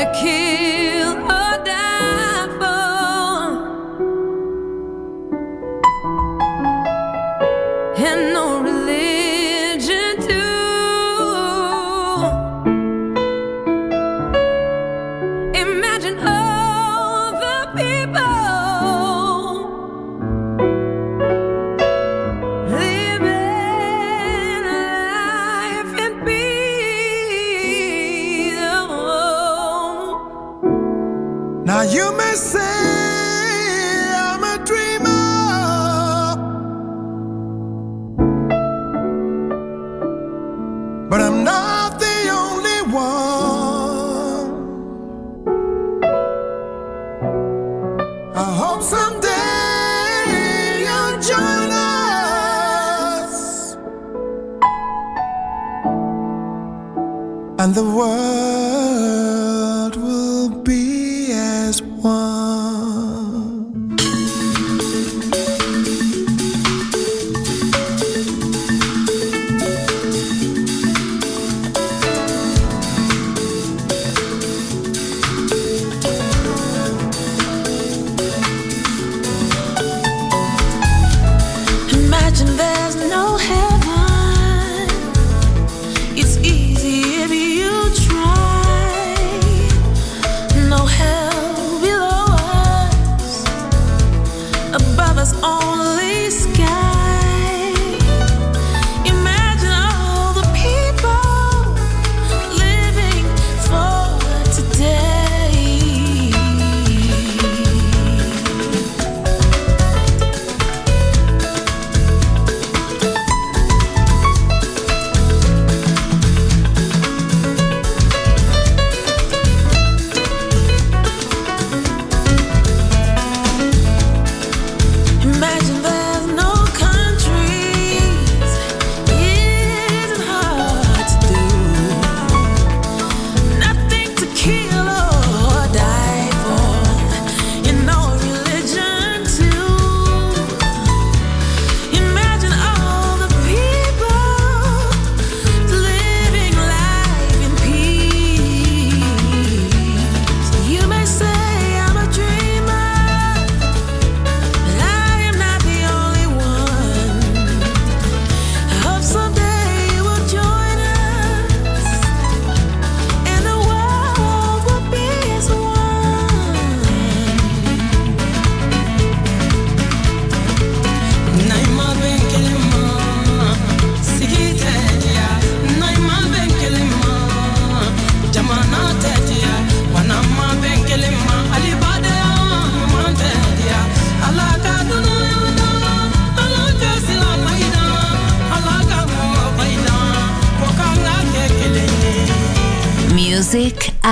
a kid.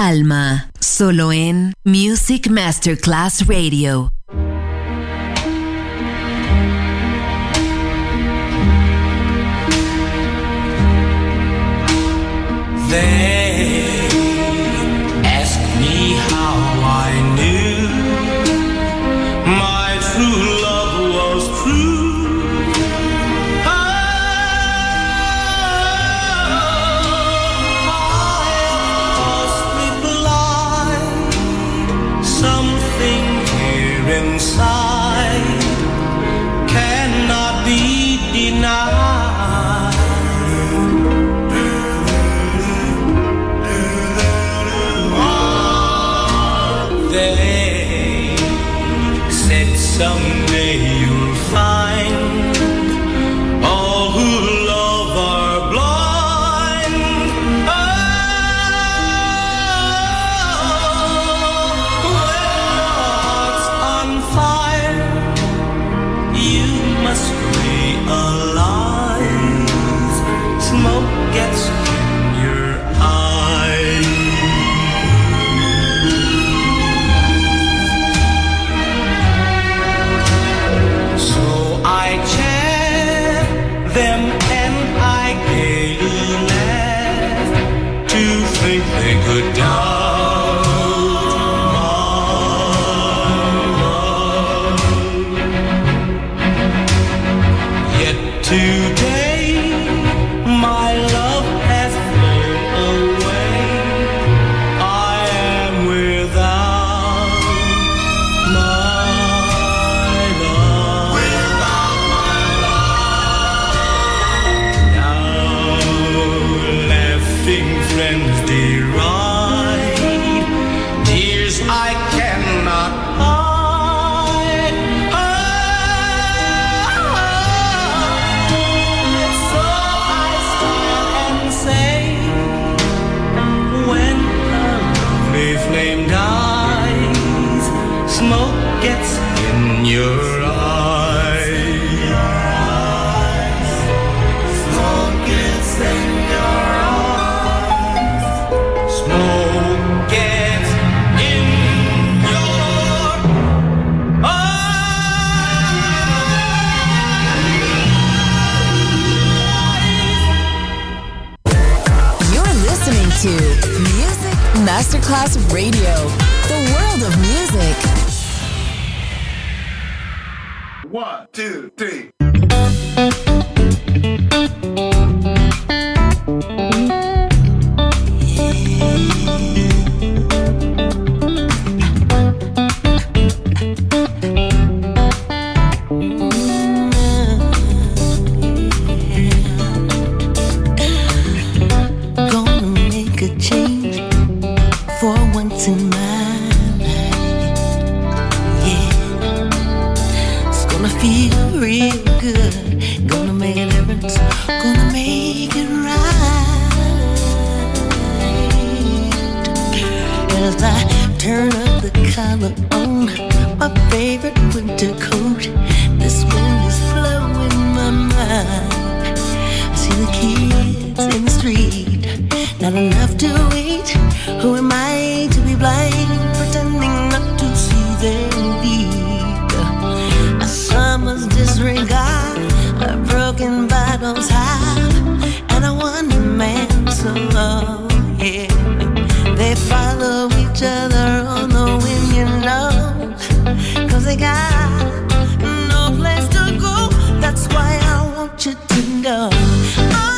alma, solo en Music Masterclass Radio. They ask me how I knew my true love was true. gets Radio, the world of music. One, two, three. my favorite winter coat. This wind is blowing my mind. I see the kids in the street, not enough to eat. Who am I to be blind, pretending not to see their need? A summer's disregard, a broken and a. Yeah, they follow each other. got no place to go. That's why I want you to know.